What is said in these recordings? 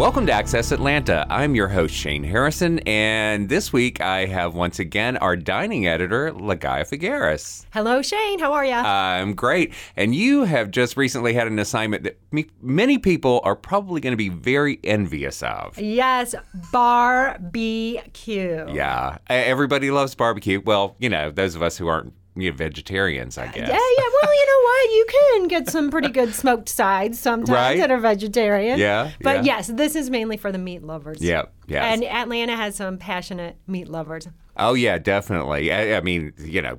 Welcome to Access Atlanta. I'm your host, Shane Harrison, and this week I have once again our dining editor, Ligaya Figueras. Hello, Shane. How are you? I'm great. And you have just recently had an assignment that me- many people are probably going to be very envious of. yes, barbecue. Yeah, everybody loves barbecue. Well, you know, those of us who aren't you know, vegetarians, I guess. Yeah, yeah. Well, you know what? You can get some pretty good smoked sides sometimes Right. that are vegetarian. Yeah, But yeah. yes, this is mainly for the meat lovers. Yep, yes. And Atlanta has some passionate meat lovers. Oh yeah, definitely. I, I mean, you know,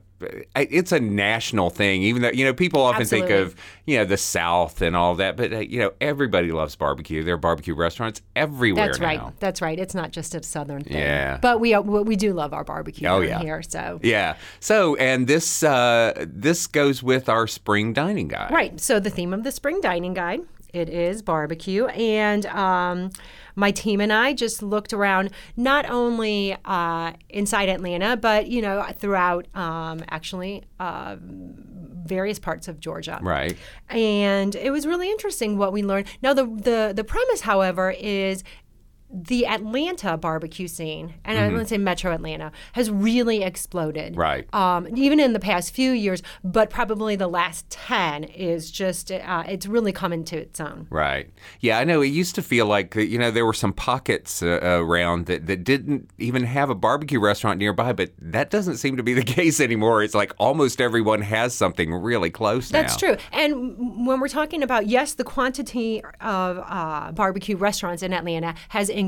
it's a national thing. Even though you know people often think of you know the South and all that, but uh, you know everybody loves barbecue. There are barbecue restaurants everywhere That's now. right. That's right. It's not just a southern thing. Yeah. But we are, we do love our barbecue Oh, yeah. here. So Yeah. So, and this uh, this goes with our spring dining guide. Right. So the theme of the spring dining guide it is barbecue, and um, my team and I just looked around not only uh, inside Atlanta, but you know throughout um, actually uh, various parts of Georgia. Right. And it was really interesting what we learned. Now the the the premise, however, is the Atlanta barbecue scene, and I'm going to say Metro Atlanta, has really exploded. Mm-hmm. Right. Um, even in the past few years, but probably the last 10 is just, uh, it's really come into its own. Right. Yeah, I know. It used to feel like you know there were some pockets uh, around that, that didn't even have a barbecue restaurant nearby, but that doesn't seem to be the case anymore. It's like almost everyone has something really close now. That's true. And when we're talking about, yes, the quantity of uh, barbecue restaurants in Atlanta has increased,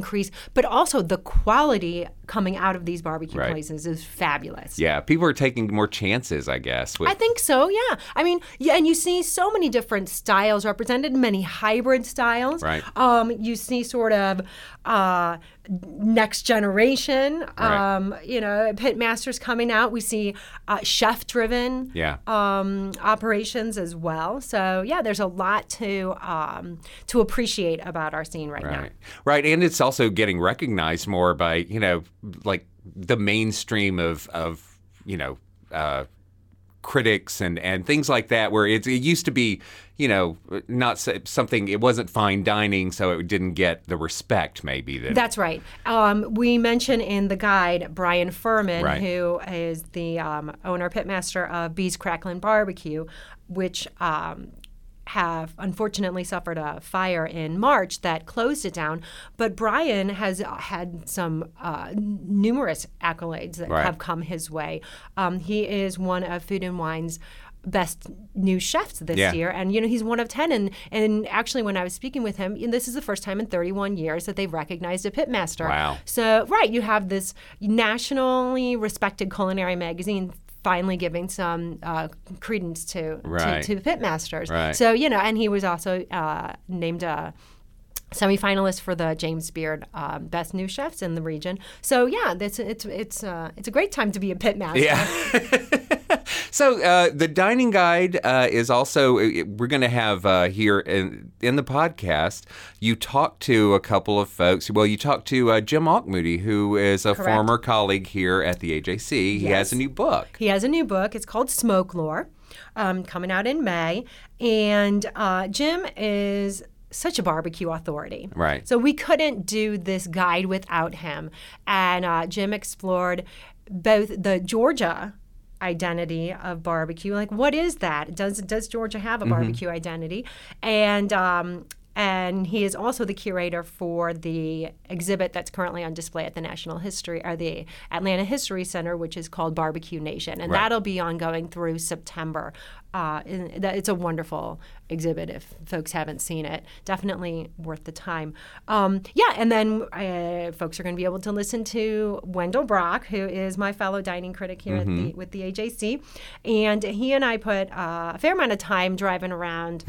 but also the quality coming out of these barbecue Right. places is fabulous. Yeah, people are taking more chances, I guess. With, I think so, yeah. I mean, yeah, and you see so many different styles represented, many hybrid styles. Right. Um, you see sort of uh, next generation, Right. um, you know, pit masters coming out. We see uh, chef driven Yeah. um, operations as well. So yeah, there's a lot to um, to appreciate about our scene right, now. Right. Right. And it's also getting recognized more by, you know, like the mainstream of, of you know, uh, critics and, and things like that, where it's, it used to be, you know, not something, it wasn't fine dining, so it didn't get the respect maybe that. That's right. Um, we mention in the guide Bryan Furman, Right. who is the um, owner pitmaster of B's Cracklin Barbecue, which um, have unfortunately suffered a fire in March that closed it down. But Bryan has had some uh, numerous accolades that Right. have come his way. Um, he is one of Food and Wine's best new chefs this Yeah. year and you know he's one of 10 and and actually when i was speaking with him and this is the first time in 31 years that they've recognized a pitmaster Wow. so right you have this nationally respected culinary magazine finally giving some uh, credence to, Right. to to pitmasters Right. so you know and he was also uh, named a semifinalist for the James Beard um, Best New Chefs in the region. So yeah, it's it's it's uh, it's a great time to be a pitmaster. Yeah. so uh, the dining guide uh, is also we're going to have uh, here in in the podcast. You talk to a couple of folks. Well, you talk to uh, Jim Auchmutey, who is a Correct. former colleague here at the AJC. He has a new book. He has a new book. It's called Smoke Lore. um, coming out in May. And uh, Jim is such a barbecue authority. Right. So we couldn't do this guide without him. And uh, Jim explored both the Georgia identity of barbecue. Like what is that? Does does georgia have a barbecue identity? And um, and he is also the curator for the exhibit that's currently on display at the National History or the Atlanta History Center, which is called Barbecue Nation, and Right. that'll be ongoing through September. Uh, it's a wonderful exhibit. If folks haven't seen it, definitely worth the time. Um, yeah, and then uh, folks are going to be able to listen to Wendell Brock, who is my fellow dining critic here at the, with the AJC, and he and I put uh, a fair amount of time driving around.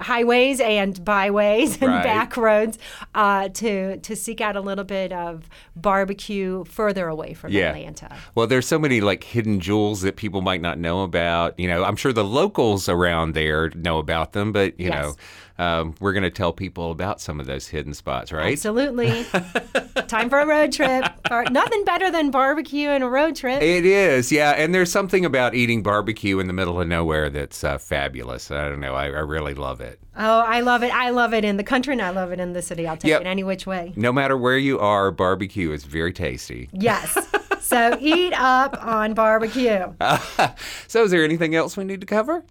Highways and byways and Right. back roads uh, to to seek out a little bit of barbecue further away from Yeah. Atlanta. Well, there's so many like hidden jewels that people might not know about. You know, I'm sure the locals around there know about them, but you Yes. know, um, we're going to tell people about some of those hidden spots, right? Absolutely. Time for a road trip. Nothing better than barbecue and a road trip. It is, yeah. And there's something about eating barbecue in the middle of nowhere that's uh, fabulous. I don't know. I, I really love it. Oh, I love it. I love it in the country and I love it in the city. I'll take Yep. it any which way. No matter where you are, barbecue is very tasty. Yes. so eat up on barbecue. So, is there anything else we need to cover?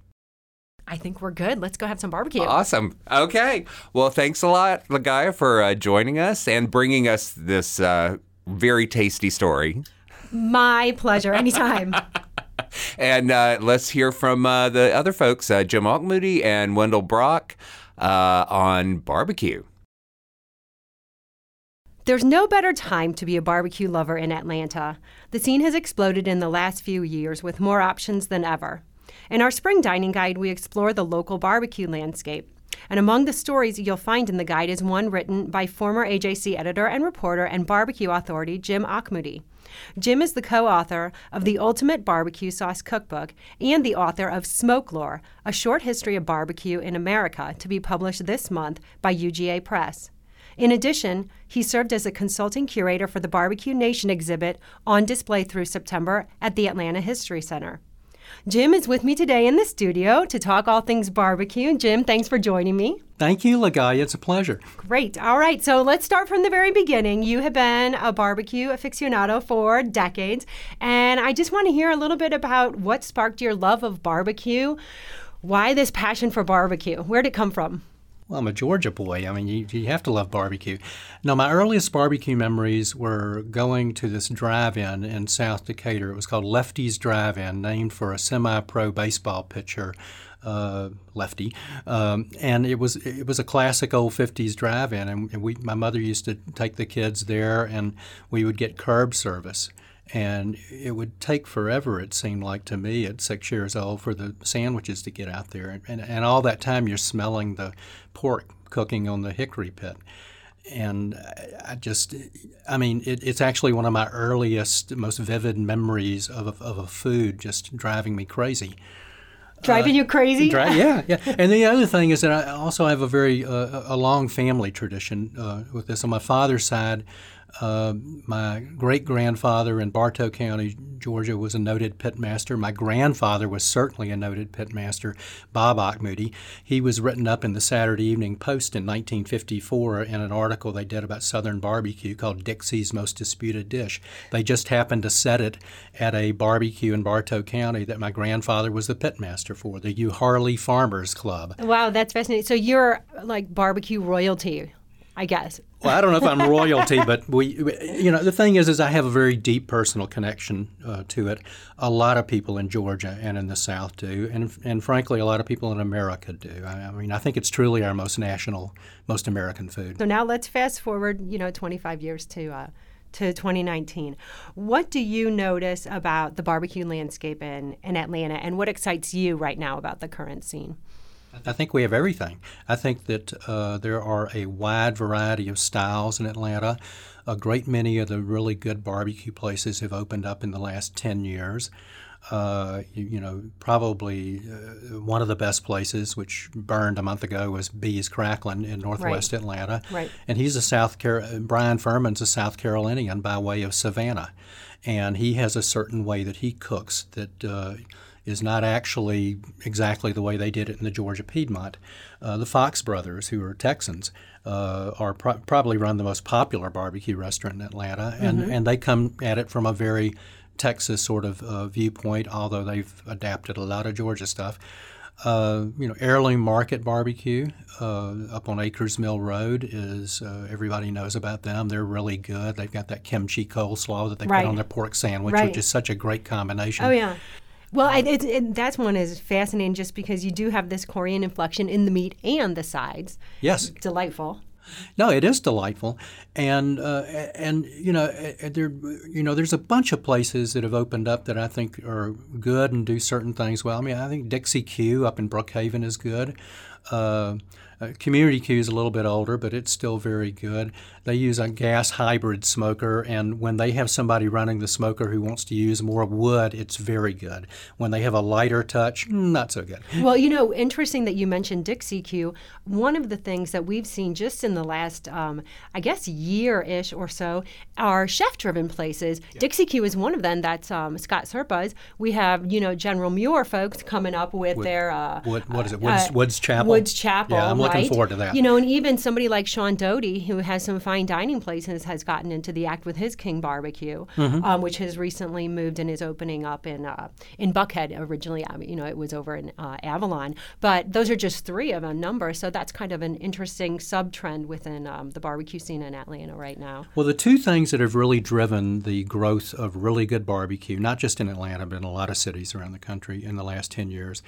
I think we're good. Let's go have some barbecue. Awesome. Okay. Well, thanks a lot, Ligaya, for uh, joining us and bringing us this uh, very tasty story. My pleasure. Anytime. And uh, let's hear from uh, the other folks, uh, Jim Moody and Wendell Brock, uh, on barbecue. There's no better time to be a barbecue lover in Atlanta. The scene has exploded in the last few years with more options than ever. In our spring dining guide, we explore the local barbecue landscape. And among the stories you'll find in the guide is one written by former AJC editor and reporter and barbecue authority Jim Auchmutey. Jim is the co author of the Ultimate Barbecue Sauce Cookbook and the author of Smoke Lore, a short history of barbecue in America, to be published this month by UGA Press. In addition, he served as a consulting curator for the Barbecue Nation exhibit on display through September at the Atlanta History Center. Jim is with me today in the studio to talk all things barbecue. Jim, thanks for joining me. Thank you, Ligaya. It's a pleasure. Great. All right. So let's start from the very beginning. You have been a barbecue aficionado for decades, and I just want to hear a little bit about what sparked your love of barbecue. Why this passion for barbecue? Where'd it come from? Well, I'm a Georgia boy. I mean, you, you have to love barbecue. Now, my earliest barbecue memories were going to this drive in in South Decatur. It was called Lefty's Drive In, named for a semi pro baseball pitcher. Uh, lefty, um, and it was it was a classic old '50s drive-in, and we my mother used to take the kids there, and we would get curb service, and it would take forever. It seemed like to me at six years old for the sandwiches to get out there, and, and all that time you're smelling the pork cooking on the hickory pit and I just, I mean, it, it's actually one of my earliest, most vivid memories of a, of a food just driving me crazy. Driving you crazy? Yeah, yeah. And the other thing is that I also have a very uh, a long family tradition uh, with this. On my father's side, uh, my great grandfather in Bartow County, Georgia, was a noted pitmaster. My grandfather was certainly a noted pitmaster, Bob Auchmutey. He was written up in the Saturday Evening Post in 1954 in an article they did about Southern barbecue called Dixie's Most Disputed Dish. They just happened to set it at a barbecue in Bartow County that my grandfather was the pitmaster for, the Euharlee Farmers Club. Wow, that's fascinating. So you're like barbecue royalty, I guess. Well, I don't know if I'm royalty, but we, you know, the thing is, is I have a very deep personal connection uh, to it. A lot of people in Georgia and in the South do, and and frankly, a lot of people in America do. I, I mean, I think it's truly our most national, most American food. So now let's fast forward, you know, 25 years to uh, to 2019. What do you notice about the barbecue landscape in, in Atlanta, and what excites you right now about the current scene? I think we have everything. I think that uh, there are a wide variety of styles in Atlanta. A great many of the really good barbecue places have opened up in the last 10 years. Uh, you, you, know, probably uh, one of the best places, which burned a month ago, was B's Cracklin in northwest right. Atlanta. Right. And he's a South Car- Bryan Furman's a South Carolinian by way of Savannah, and he has a certain way that he cooks that uh, is not actually exactly the way they did it in the Georgia Piedmont. Uh, the Fox brothers, who are Texans, uh, are pro- probably run the most popular barbecue restaurant in Atlanta, and, Mm-hmm. and they come at it from a very Texas sort of uh, viewpoint, although they've adapted a lot of Georgia stuff. Uh, you know, Heirloom Market Barbecue uh, up on Akers Mill Road is uh, everybody knows about them. They're really good. They've got that kimchi coleslaw that they Right. put on their pork sandwich, Right. which is such a great combination. Oh yeah. Well, I, it, it, that's one is fascinating just because you do have this Korean inflection in the meat and the sides. Yes. Delightful. No, it is delightful, and uh, and you know there you know there's a bunch of places that have opened up that I think are good and do certain things well. I mean, I think Dixie Q up in Brookhaven is good. Uh, uh, Community Q is a little bit older, but it's still very good. They use a gas hybrid smoker, and when they have somebody running the smoker who wants to use more wood, it's very good. When they have a lighter touch, not so good. Well, you know, interesting that you mentioned Dixie Q. One of the things that we've seen just in the last, um, I guess, year ish or so are chef driven places. Dixie Q is one of them. That's um, Scott Serpas. We have, you know, General Muir folks coming up with their. Uh, What what is it? Woods, uh, Woods Chapel. Woods Chapel. Yeah, I'm looking right? forward to that. You know, and even somebody like Shaun Doty, who has some fine dining places, has gotten into the act with his King Barbecue, Mm-hmm. um, which has recently moved and is opening up in uh, in Buckhead. Originally, I mean, you know, it was over in uh, Avalon, but those are just three of a number. So that's kind of an interesting sub trend within um, the barbecue scene in Atlanta right now. Well, the two things that have really driven the growth of really good barbecue, not just in Atlanta, but in a lot of cities around the country in the last 10 years,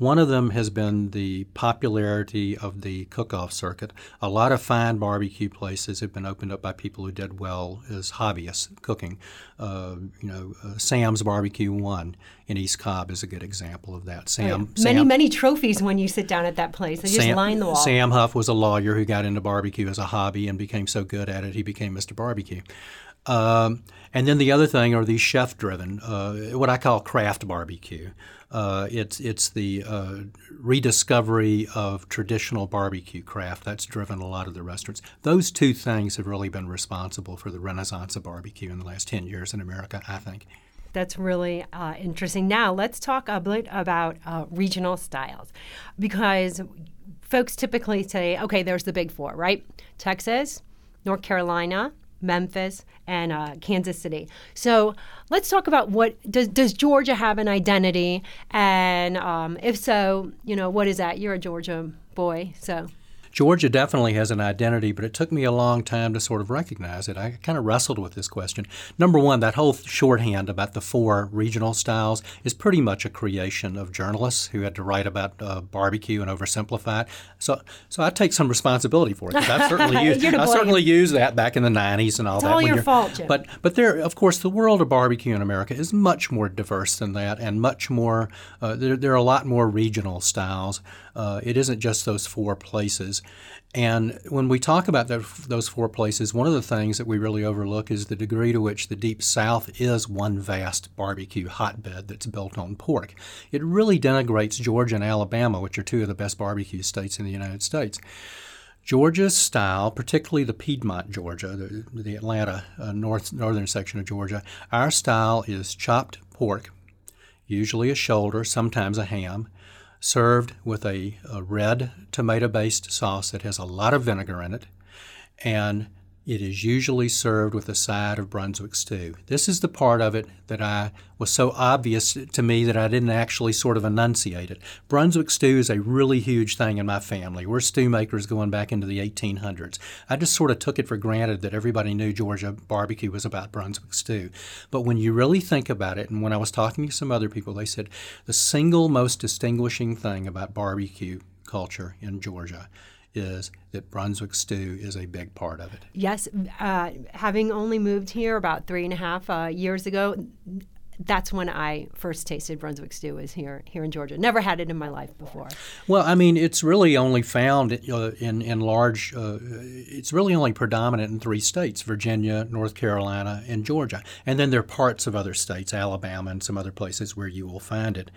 one of them has been the popularity of the cook off circuit. A lot of fine barbecue places have been opened up by people who did well as hobbyists cooking. Uh, you know, uh, Sam's Barbecue One in East Cobb is a good example of that. Sam, many Sam, many trophies when you sit down at that place. They just Sam, line the wall. Sam Huff was a lawyer who got into barbecue as a hobby and became so good at it he became Mr. Barbecue. Um, and then the other thing are these chef-driven, uh, what I call craft barbecue. Uh, it's it's the uh, rediscovery of traditional barbecue craft that's driven a lot of the restaurants. Those two things have really been responsible for the renaissance of barbecue in the last ten years in America. I think. That's really uh, interesting. Now, let's talk a bit about uh, regional styles because folks typically say, okay, there's the big four, right? Texas, North Carolina, Memphis, and uh, Kansas City. So let's talk about what does, does Georgia have an identity? And um, if so, you know, what is that? You're a Georgia boy, so. Georgia definitely has an identity, but it took me a long time to sort of recognize it. I kind of wrestled with this question. Number one, that whole shorthand about the four regional styles is pretty much a creation of journalists who had to write about uh, barbecue and oversimplify it. So, so I take some responsibility for it. I certainly used, I certainly used that back in the '90s and all It's that. all your fault, Jim. But but there, of course, the world of barbecue in America is much more diverse than that, and much more. Uh, there, there are a lot more regional styles. Uh, it isn't just those four places. And when we talk about tho- those four places, one of the things that we really overlook is the degree to which the Deep South is one vast barbecue hotbed that's built on pork. It really denigrates Georgia and Alabama, which are two of the best barbecue states in the United States. Georgia's style, particularly the Piedmont Georgia, the, the Atlanta uh, north northern section of Georgia, our style is chopped pork, usually a shoulder, sometimes a ham, served with a, a red tomato-based sauce that has a lot of vinegar in it, and it is usually served with a side of Brunswick stew. This is the part of it that I was so obvious to me that I didn't actually sort of enunciate it. Brunswick stew is a really huge thing in my family. We're stew makers going back into the 1800s. I just sort of took it for granted that everybody knew Georgia barbecue was about Brunswick stew. But when you really think about it, and when I was talking to some other people, they said the single most distinguishing thing about barbecue culture in Georgia is that Brunswick stew is a big part of it. Yes, uh, having only moved here about three and a half uh, years ago, that's when I first tasted Brunswick stew is here here in Georgia. Never had it in my life before. Well, I mean, it's really only found uh, in in large. Uh, it's really only predominant in three states: Virginia, North Carolina, and Georgia. And then there are parts of other states, Alabama, and some other places where you will find it.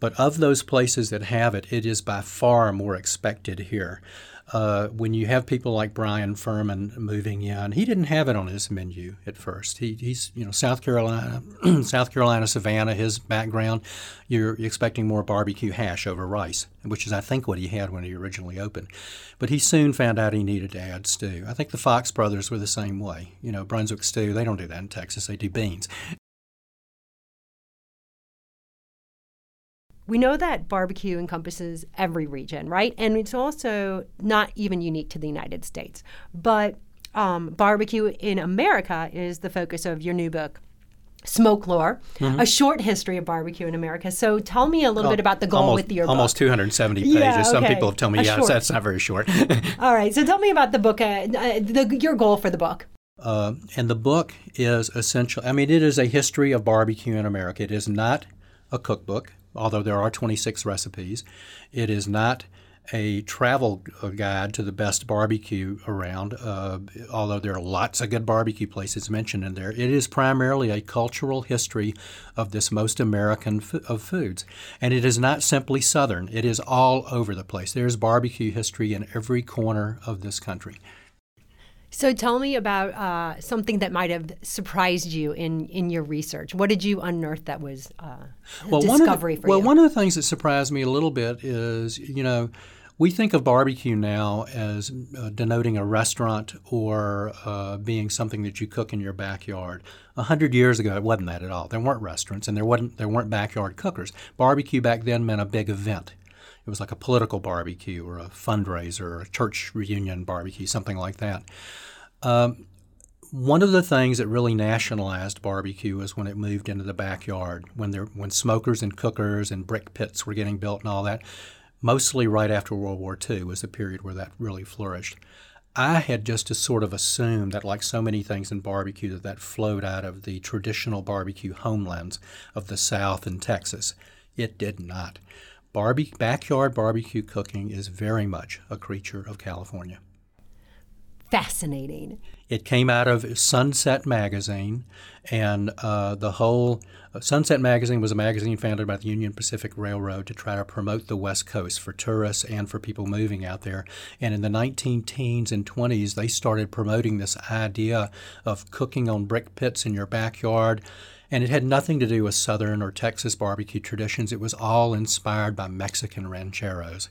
But of those places that have it, it is by far more expected here uh, when you have people like Bryan Furman moving in, he didn't have it on his menu at first. He, he's you know South Carolina, South Carolina, Savannah. His background, you're expecting more barbecue hash over rice, which is I think what he had when he originally opened. But he soon found out he needed to add stew. I think the Fox brothers were the same way. You know, Brunswick stew. They don't do that in Texas. They do beans. We know that barbecue encompasses every region, right? And it's also not even unique to the United States. But um, barbecue in America is the focus of your new book. Smoke Lore, mm-hmm. a short history of barbecue in America. So tell me a little oh, bit about the goal almost, with your book. almost book. 270 pages. Yeah, okay. Some people have told me, a yes, short. that's not very short. All right. So tell me about the book, uh, uh, the, your goal for the book. Uh, and the book is essential. I mean, it is a history of barbecue in America. It is not a cookbook although there are 26 recipes. It is not a travel guide to the best barbecue around, uh, although there are lots of good barbecue places mentioned in there. It is primarily a cultural history of this most American f- of foods. And it is not simply Southern, it is all over the place. There's barbecue history in every corner of this country. So tell me about uh, something that might have surprised you in, in your research. What did you unearth that was uh, well, discovery the, for well, you? Well, one of the things that surprised me a little bit is, you know, we think of barbecue now as uh, denoting a restaurant or uh, being something that you cook in your backyard. A hundred years ago, it wasn't that at all. There weren't restaurants and there wasn't there weren't backyard cookers. Barbecue back then meant a big event. It was like a political barbecue or a fundraiser or a church reunion barbecue, something like that. Um, one of the things that really nationalized barbecue was when it moved into the backyard, when there when smokers and cookers and brick pits were getting built and all that. Mostly right after World War II was the period where that really flourished. I had just to sort of assumed that, like so many things in barbecue, that that flowed out of the traditional barbecue homelands of the South and Texas. It did not. Barbie, backyard barbecue cooking is very much a creature of California. Fascinating. It came out of Sunset Magazine, and uh, the whole uh, Sunset Magazine was a magazine founded by the Union Pacific Railroad to try to promote the West Coast for tourists and for people moving out there. And in the 19 teens and 20s, they started promoting this idea of cooking on brick pits in your backyard and it had nothing to do with Southern or Texas barbecue traditions. It was all inspired by Mexican rancheros.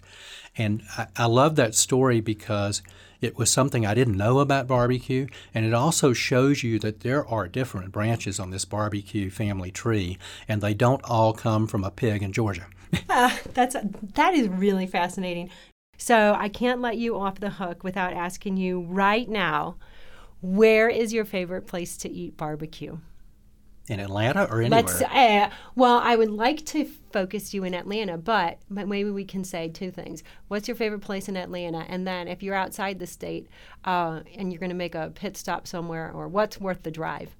And I, I love that story because it was something I didn't know about barbecue, and it also shows you that there are different branches on this barbecue family tree, and they don't all come from a pig in Georgia. uh, that's that is really fascinating. So I can't let you off the hook without asking you right now, where is your favorite place to eat barbecue? In Atlanta or anywhere? Let's. Uh, well, I would like to focus you in Atlanta, but maybe we can say two things. What's your favorite place in Atlanta? And then if you're outside the state uh, and you're going to make a pit stop somewhere, or what's worth the drive?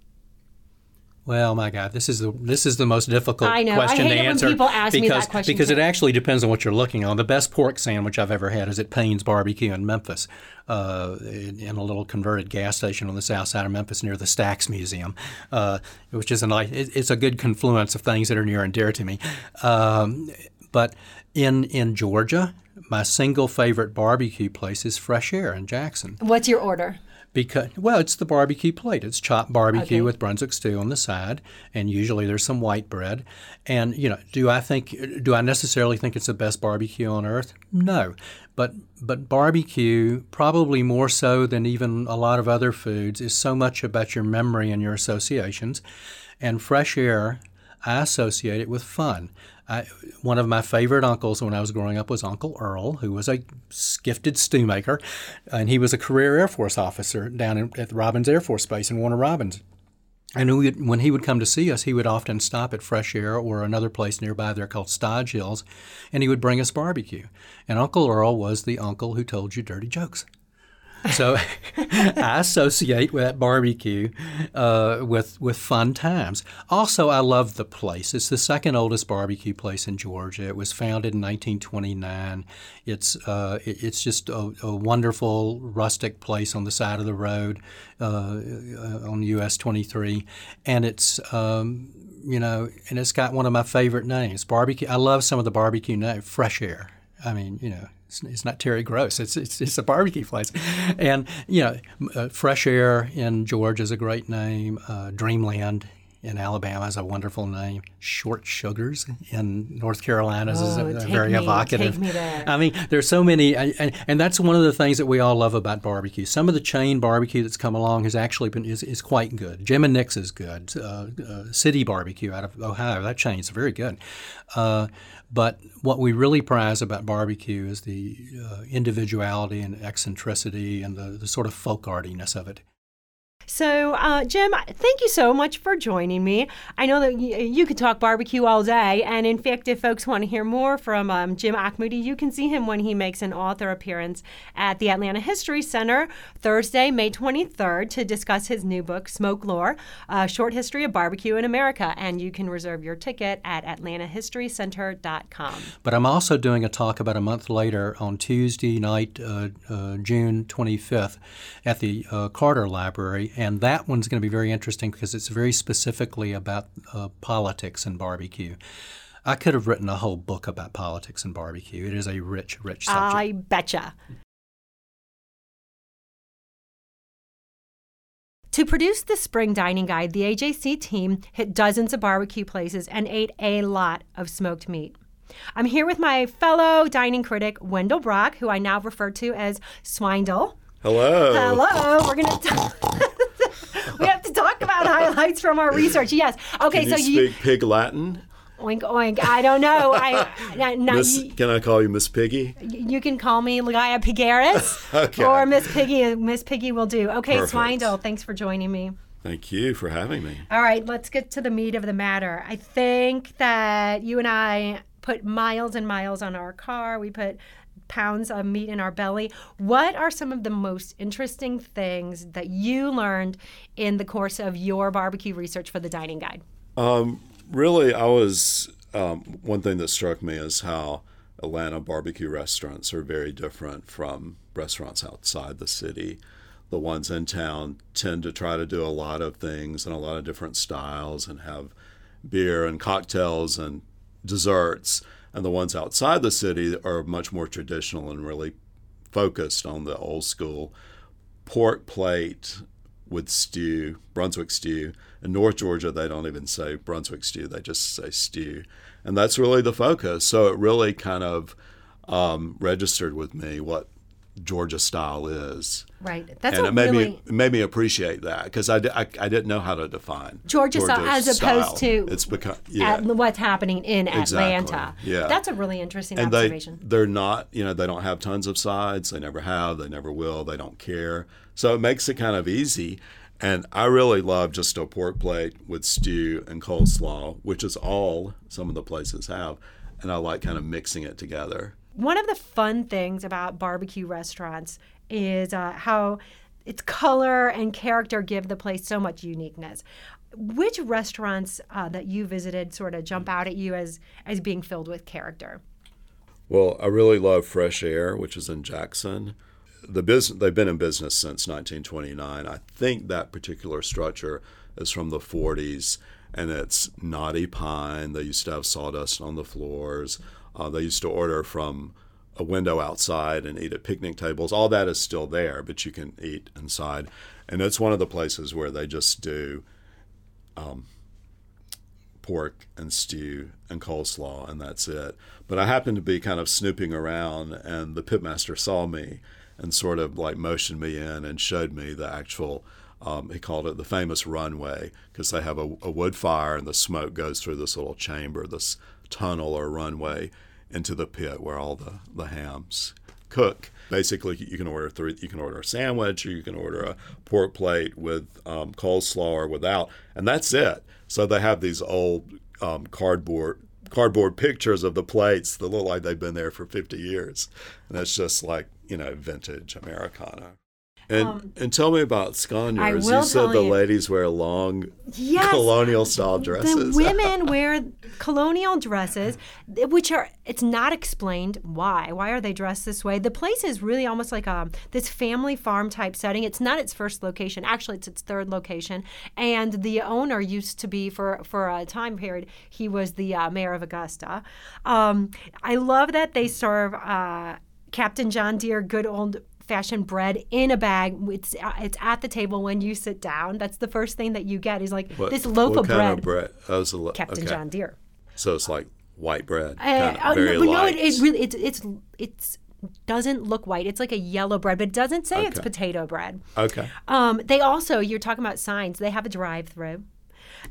Well, my God, this is the this is the most difficult I know. question I hate to it answer when people ask because me that question because too. it actually depends on what you're looking on. The best pork sandwich I've ever had is at Payne's Barbecue in Memphis, uh, in, in, a little converted gas station on the south side of Memphis near the Stax Museum, uh, which is a nice. It, it's a good confluence of things that are near and dear to me. Um, but in in Georgia, my single favorite barbecue place is Fresh Air in Jackson. What's your order? Because well, it's the barbecue plate. It's chopped barbecue Okay. with Brunswick stew on the side, and usually there's some white bread. And you know, do I think do I necessarily think it's the best barbecue on earth? No, but but barbecue probably more so than even a lot of other foods is so much about your memory and your associations, and fresh air. I associate it with fun. I, one of my favorite uncles when I was growing up was Uncle Earl, who was a gifted stew maker, and he was a career Air Force officer down in, at Robins Air Force Base in Warner Robins. And would, when he would come to see us, he would often stop at Fresh Air or another place nearby there called Stodge Hills, and he would bring us barbecue. And Uncle Earl was the uncle who told you dirty jokes. So I associate with that barbecue uh, with with fun times. Also, I love the place. It's the second oldest barbecue place in Georgia. It was founded in 1929. It's uh, it, it's just a, a, wonderful rustic place on the side of the road uh, on US 23, and it's. Um, you know, and it's got one of my favorite names, barbecue. I love some of the barbecue names, Fresh Air. I mean, you know, it's, it's, not Terry Gross. It's, it's, it's a barbecue place, and you know, uh, Fresh Air in Georgia is a great name. Uh, Dreamland in Alabama is a wonderful name. Short Sugars in North Carolina is oh, a, a very me, evocative. I mean, there's so many, and, and, that's one of the things that we all love about barbecue. Some of the chain barbecue that's come along has actually been is, is quite good. Jim and Nick's is good. Uh, uh, City Barbecue out of Ohio, that chain is very good. Uh, but what we really prize about barbecue is the uh, individuality and eccentricity and the, the sort of folk artiness of it. So, uh, Jim, thank you so much for joining me. I know that y- you could talk barbecue all day. And in fact, if folks want to hear more from um, Jim Auchmutey, you can see him when he makes an author appearance at the Atlanta History Center Thursday, May 23rd, to discuss his new book, Smoke Lore A Short History of Barbecue in America. And you can reserve your ticket at atlantahistorycenter.com. But I'm also doing a talk about a month later on Tuesday night, uh, uh, June 25th, at the uh, Carter Library and that one's going to be very interesting because it's very specifically about uh, politics and barbecue. I could have written a whole book about politics and barbecue. It is a rich, rich subject. I betcha. To produce the spring dining guide, the AJC team hit dozens of barbecue places and ate a lot of smoked meat. I'm here with my fellow dining critic, Wendell Brock, who I now refer to as Swindle. Hello. Hello. We're going to. we have to talk highlights from our research. Yes. Okay. Can so you you speak pig Latin? Oink oink. I don't know. I, not, Miss, you, can I call you Miss Piggy? you can call me Ligaya Pigaris, Okay. or Miss Piggy. Miss Piggy will do. Okay, Perfect. Swindle. Thanks for joining me. Thank you for having me. All right, let's get to the meat of the matter. I think that you and I put miles and miles on our car. We put pounds of meat in our belly. What are some of the most interesting things that you learned in the course of your barbecue research for the dining guide? Um, really, I was um, one thing that struck me is how Atlanta barbecue restaurants are very different from restaurants outside the city. The ones in town tend to try to do a lot of things and a lot of different styles and have beer and cocktails and desserts. And the ones outside the city are much more traditional and really focused on the old school pork plate with stew, Brunswick stew. In North Georgia, they don't even say Brunswick stew, they just say stew. And that's really the focus. So it really kind of um, registered with me what Georgia style is. Right. That's and it made really me it made me appreciate that because I, I, I didn't know how to define Georgia style Georgia's as opposed to it's become yeah at what's happening in Exactly. Atlanta. Yeah. That's a really interesting and they observation. they're not you know they don't have tons of sides they never have they never will they don't care so it makes it kind of easy and I really love just a pork plate with stew and coleslaw which is all some of the places have and I like kind of mixing it together One of the fun things about barbecue restaurants is uh, how its color and character give the place so much uniqueness. Which restaurants uh, that you visited sort of jump out at you as as being filled with character? Well, I really love Fresh Air, which is in Jackson. The business they've been in business since 1929. I think that particular structure is from the 40s, and it's knotty pine. They used to have sawdust on the floors. Uh, they used to order from a window outside and eat at picnic tables. All that is still there, but you can eat inside. And it's one of the places where they just do pork and stew and coleslaw, and that's it. But I happened to be kind of snooping around, and the pitmaster saw me and sort of like motioned me in and showed me the actual. Um, he called it the famous runway because they have a, a wood fire and the smoke goes through this little chamber, this tunnel or runway into the pit where all the, the hams cook. Basically, you can order three. You can order a sandwich, or you can order a pork plate with um, coleslaw or without, and that's it. So they have these old um, cardboard cardboard pictures of the plates that look like they've been there for 50 years, and it's just like you know vintage Americana. And and tell me about Sconyers. You said the you. ladies wear long Yes. colonial style dresses. The women wear colonial dresses, which are it's not explained why. Why are they dressed this way? The place is really almost like a this family farm type setting. It's not its first location. Actually, it's its third location. And the owner used to be for for a time period. He was the uh, mayor of Augusta. Um, I love that they serve uh, Captain John Derst good old fashioned bread in a bag. It's uh, it's at the table when you sit down. That's the first thing that you get is like What- this loaf what of kind bread. Of bread? Oh, lo- Captain okay. John Derst. So it's like white bread, Uh, kind oh, of very no, but no, it, it really it's it's it's doesn't look white. It's like a yellow bread, but it doesn't say it's potato bread. okay. Um, they also you're talking about signs. They have a drive-through,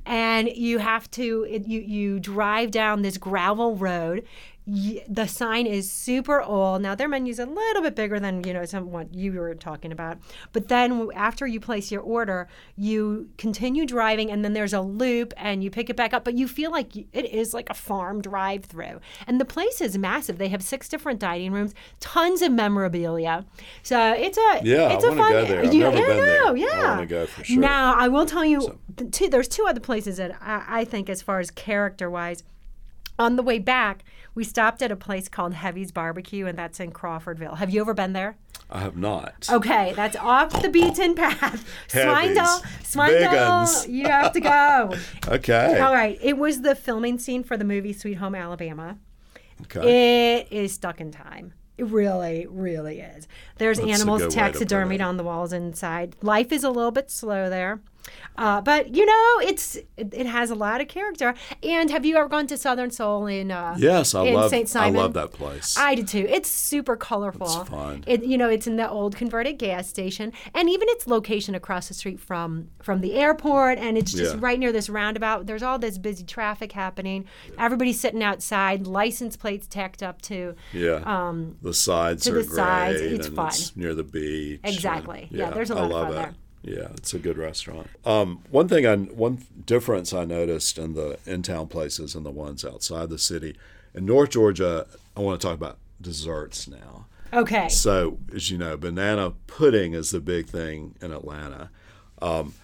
and you have to it, you you drive down this gravel road. The sign is super old. Now their menu's a little bit bigger than you know some what you were talking about. But then after you place your order, you continue driving, and then there's a loop, and you pick it back up. But you feel like it is like a farm drive-through, and the place is massive. They have six different dining rooms, tons of memorabilia. So it's a Yeah, I it's a wanna fun. go there. I've you- never yeah, been there. no, I Yeah, wanna go for sure. Now I will tell you, the two, there's two other places that I, I think, as far as character-wise. On the way back, we stopped at a place called Heavy's Barbecue, and that's in Crawfordville. Have you ever been there? I have not. Okay, that's off the beaten path. Swindle, Swindle, you have to go. Okay. All right, it was the filming scene for the movie Sweet Home Alabama. Okay. It is stuck in time. It really, really is. There's That's animals good way to put taxidermied on the walls inside. Life is a little bit slow there. Uh, but you know, it's it, it has a lot of character. And have you ever gone to Southern Soul in uh, Yes, I in love. St. Simon? I love that place. I do too. It's super colorful. It's fun. It you know it's in the old converted gas station, and even its location across the street from from the airport, and it's just Yeah. right near this roundabout. There's all this busy traffic happening. Everybody's sitting outside, license plates tacked up to. yeah. Um, the sides to are the sides, it's fun. It's near the beach. and- Exactly. Yeah, there's a lot I of fun it. there. Yeah, it's a good restaurant. Um, one thing, I one difference I noticed in the in-town places and the ones outside the city, in North Georgia, I want to talk about desserts now. okay. So, as you know, banana pudding is the big thing in Atlanta. Um,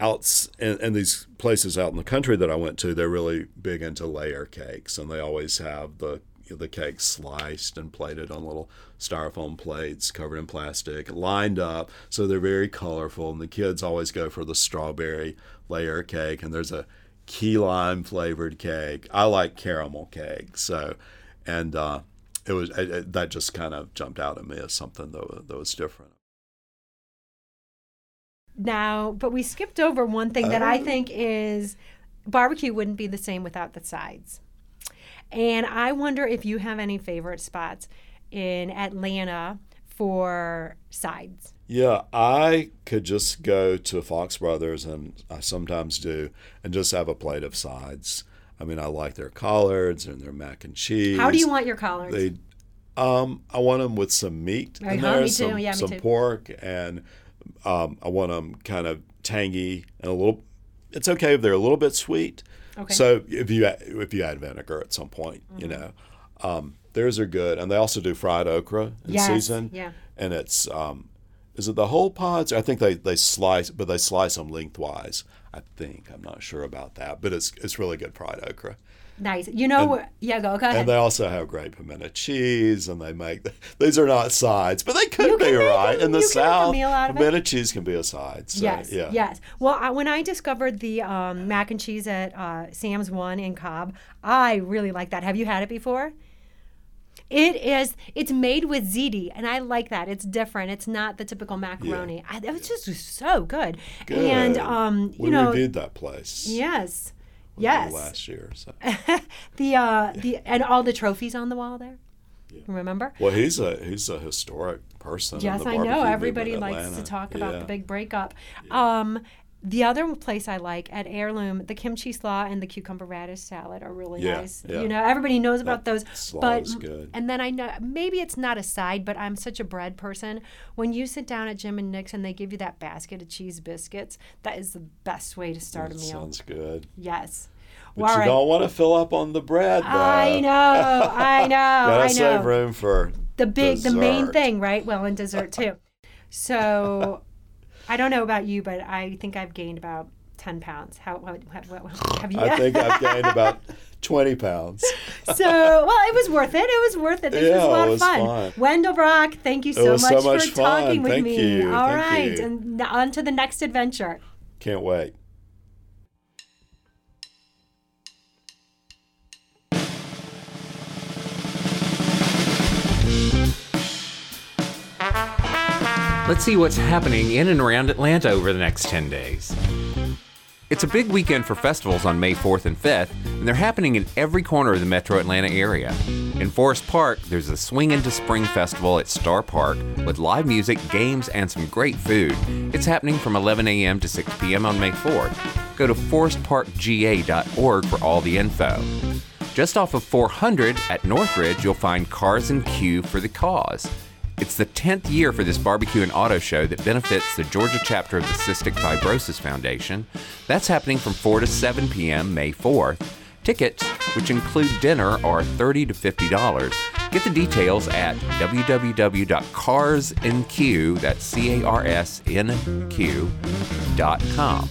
outs in, in these places out in the country that I went to, they're really big into layer cakes, and they always have the the cake sliced and plated on little styrofoam plates covered in plastic, lined up, so they're very colorful. And the kids always go for the strawberry layer cake, and there's a key lime flavored cake. I like caramel cake, so and uh, it was it, it- that just kind of jumped out at me as something that was, that was different. Now, but we skipped over one thing that. I think is barbecue wouldn't be the same without the sides. And I wonder if you have any favorite spots in Atlanta for sides. Yeah, I could just go to Fox Brothers, and I sometimes do, and just have a plate of sides. I mean, I like their collards and their mac and cheese. How do you want your collards? They, um, I want them with some meat in Uh-huh, there, some, Yeah, me some pork, and um, I want them kind of tangy and a little. It's okay if they're a little bit sweet. Okay. So if you add- if you add vinegar at some point, you Mm-hmm. know, um, theirs are good, and they also do fried okra in Yes, season. yeah. And it's um, is it the whole pods? I think they they slice, but they slice them lengthwise. I think I'm not sure about that, but it's it's really good fried okra. Nice. You know, yeah, go, go ahead. And they also have great pimento cheese, and they make these are not sides, but they could You be right them- in the you can make a South. of it. Pimento cheese can be a side. So, yes, yeah. yes. Well, I, when I discovered the um, mac and cheese at uh, Sam's One in Cobb, I really like that. Have you had it before? It is. It's made with ziti, and I like that. It's different. It's not the typical macaroni. I, it was just so good. And Good. um, you we know, reviewed that place. yes, yes. Last year. So. the uh, the and all the trophies on the wall there. Yeah. Remember? Well, he's a he's a historic person. Yes, I know. Everybody likes to talk about Yeah. the big breakup. Um, the other place I like at Heirloom, the kimchi slaw and the cucumber radish salad are really Yeah, nice. yeah. You know, everybody knows about That those. slaw but is good. and then I know maybe it's not a side, but I'm such a bread person. When you sit down at Jim and Nick's and they give you that basket of cheese biscuits, that is the best way to start a meal. Sounds good. yes. But Well, you right. don't want to fill up on the bread, though. I know, I know, Gotta I know save room for the big the main thing right well and dessert too So I don't know about you, but I think I've gained about 10 pounds. How what, what, what have you? I think I've gained about 20 pounds. so well, it was worth it. It was worth it. This Yeah, was a lot of fun. fun. Wendell Brock, thank you so much, so much for fun. talking with Thank me. you. All Thank right, you. and on to the next adventure. Can't wait. Let's see what's happening in and around Atlanta over the next 10 days. It's a big weekend for festivals on May 4th and 5th, and they're happening in every corner of the metro Atlanta area. In Forest Park, there's the Swing into Spring Festival at Star Park with live music, games, and some great food. It's happening from 11 a.m. to 6 p.m. on May 4th. Go to forestparkga.org for all the info. Just off of 400 at Northridge, you'll find Cars and Q for the Cause. It's the 10th year for this barbecue and auto show that benefits the Georgia chapter of the Cystic Fibrosis Foundation. That's happening from 4 to 7 p.m. May 4th. Tickets, which include dinner, are 30 to $50. Get the details at www.carsnq, that's dot com.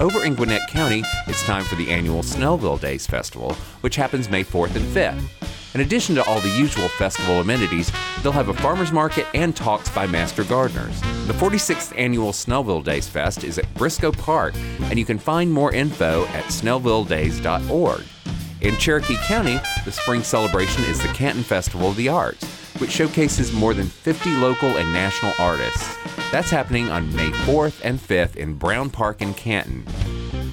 Over in Gwinnett County, it's time for the annual Snellville Days Festival, which happens May 4th and 5th. In addition to all the usual festival amenities, they'll have a farmer's market and talks by master gardeners. The 46th annual Snellville Days Fest is at Briscoe Park, and you can find more info at snellvilledays.org. In Cherokee County, the spring celebration is the Canton Festival of the Arts, which showcases more than 50 local and national artists. That's happening on May 4th and 5th in Brown Park in Canton.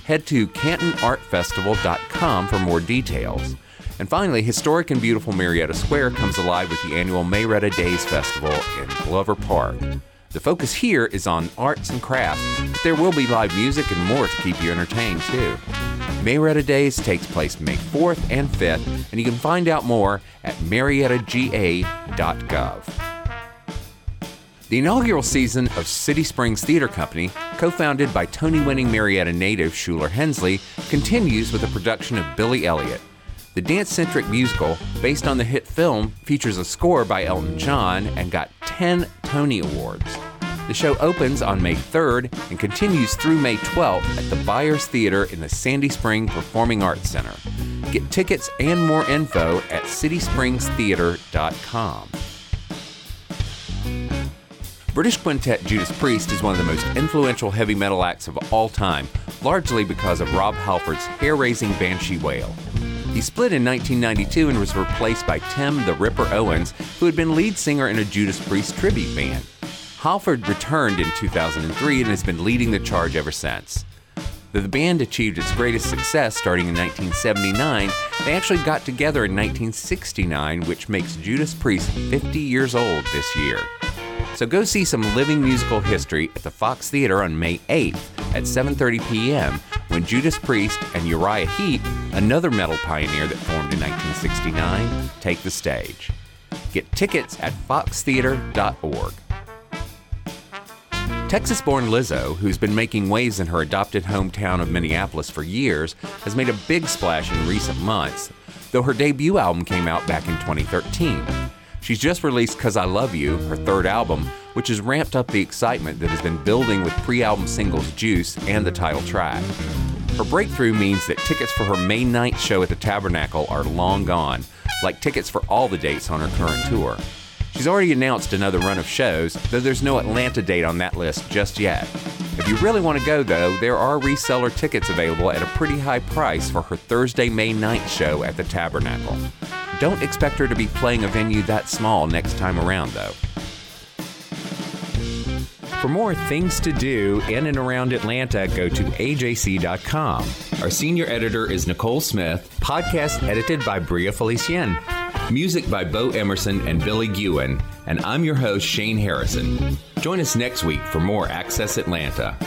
Head to cantonartfestival.com for more details. And finally, historic and beautiful Marietta Square comes alive with the annual Mayretta Daze Festival in Glover Park. The focus here is on arts and crafts, but there will be live music and more to keep you entertained too. Mayretta Daze takes place May 4th and 5th, and you can find out more at mariettaga.gov. The inaugural season of City Springs Theater Company, co founded by Tony winning Marietta native Shuler Hensley, continues with a production of Billy Elliot. The dance centric musical, based on the hit film, features a score by Elton John and got 10 Tony Awards. The show opens on May 3rd and continues through May 12th at the Byers Theater in the Sandy Spring Performing Arts Center. Get tickets and more info at cityspringstheater.com. British quintet Judas Priest is one of the most influential heavy metal acts of all time, largely because of Rob Halford's hair raising Banshee wail. He split in 1992 and was replaced by Tim the Ripper Owens, who had been lead singer in a Judas Priest tribute band. Halford returned in 2003 and has been leading the charge ever since. Though the band achieved its greatest success starting in 1979, they actually got together in 1969, which makes Judas Priest 50 years old this year. So go see some living musical history at the Fox Theater on May 8th at 7:30 p.m. when Judas Priest and Uriah Heep, another metal pioneer that formed in 1969, take the stage. Get tickets at foxtheater.org. Texas born Lizzo, who's been making waves in her adopted hometown of Minneapolis for years, has made a big splash in recent months, though her debut album came out back in 2013. She's just released Cuz I Love You, her third album, which has ramped up the excitement that has been building with pre album singles Juice and the title track. Her breakthrough means that tickets for her May 9th show at the Tabernacle are long gone, like tickets for all the dates on her current tour. She's already announced another run of shows, though there's no Atlanta date on that list just yet. If you really want to go, though, there are reseller tickets available at a pretty high price for her Thursday, May 9th show at the Tabernacle. Don't expect her to be playing a venue that small next time around, though. For more things to do in and around Atlanta, go to ajc.com. Our senior editor is Nicole Smith, podcast edited by Bria Felicien. Music by Bo Emerson and Billy Gewen, and I'm your host, Shane Harrison. Join us next week for more Access Atlanta.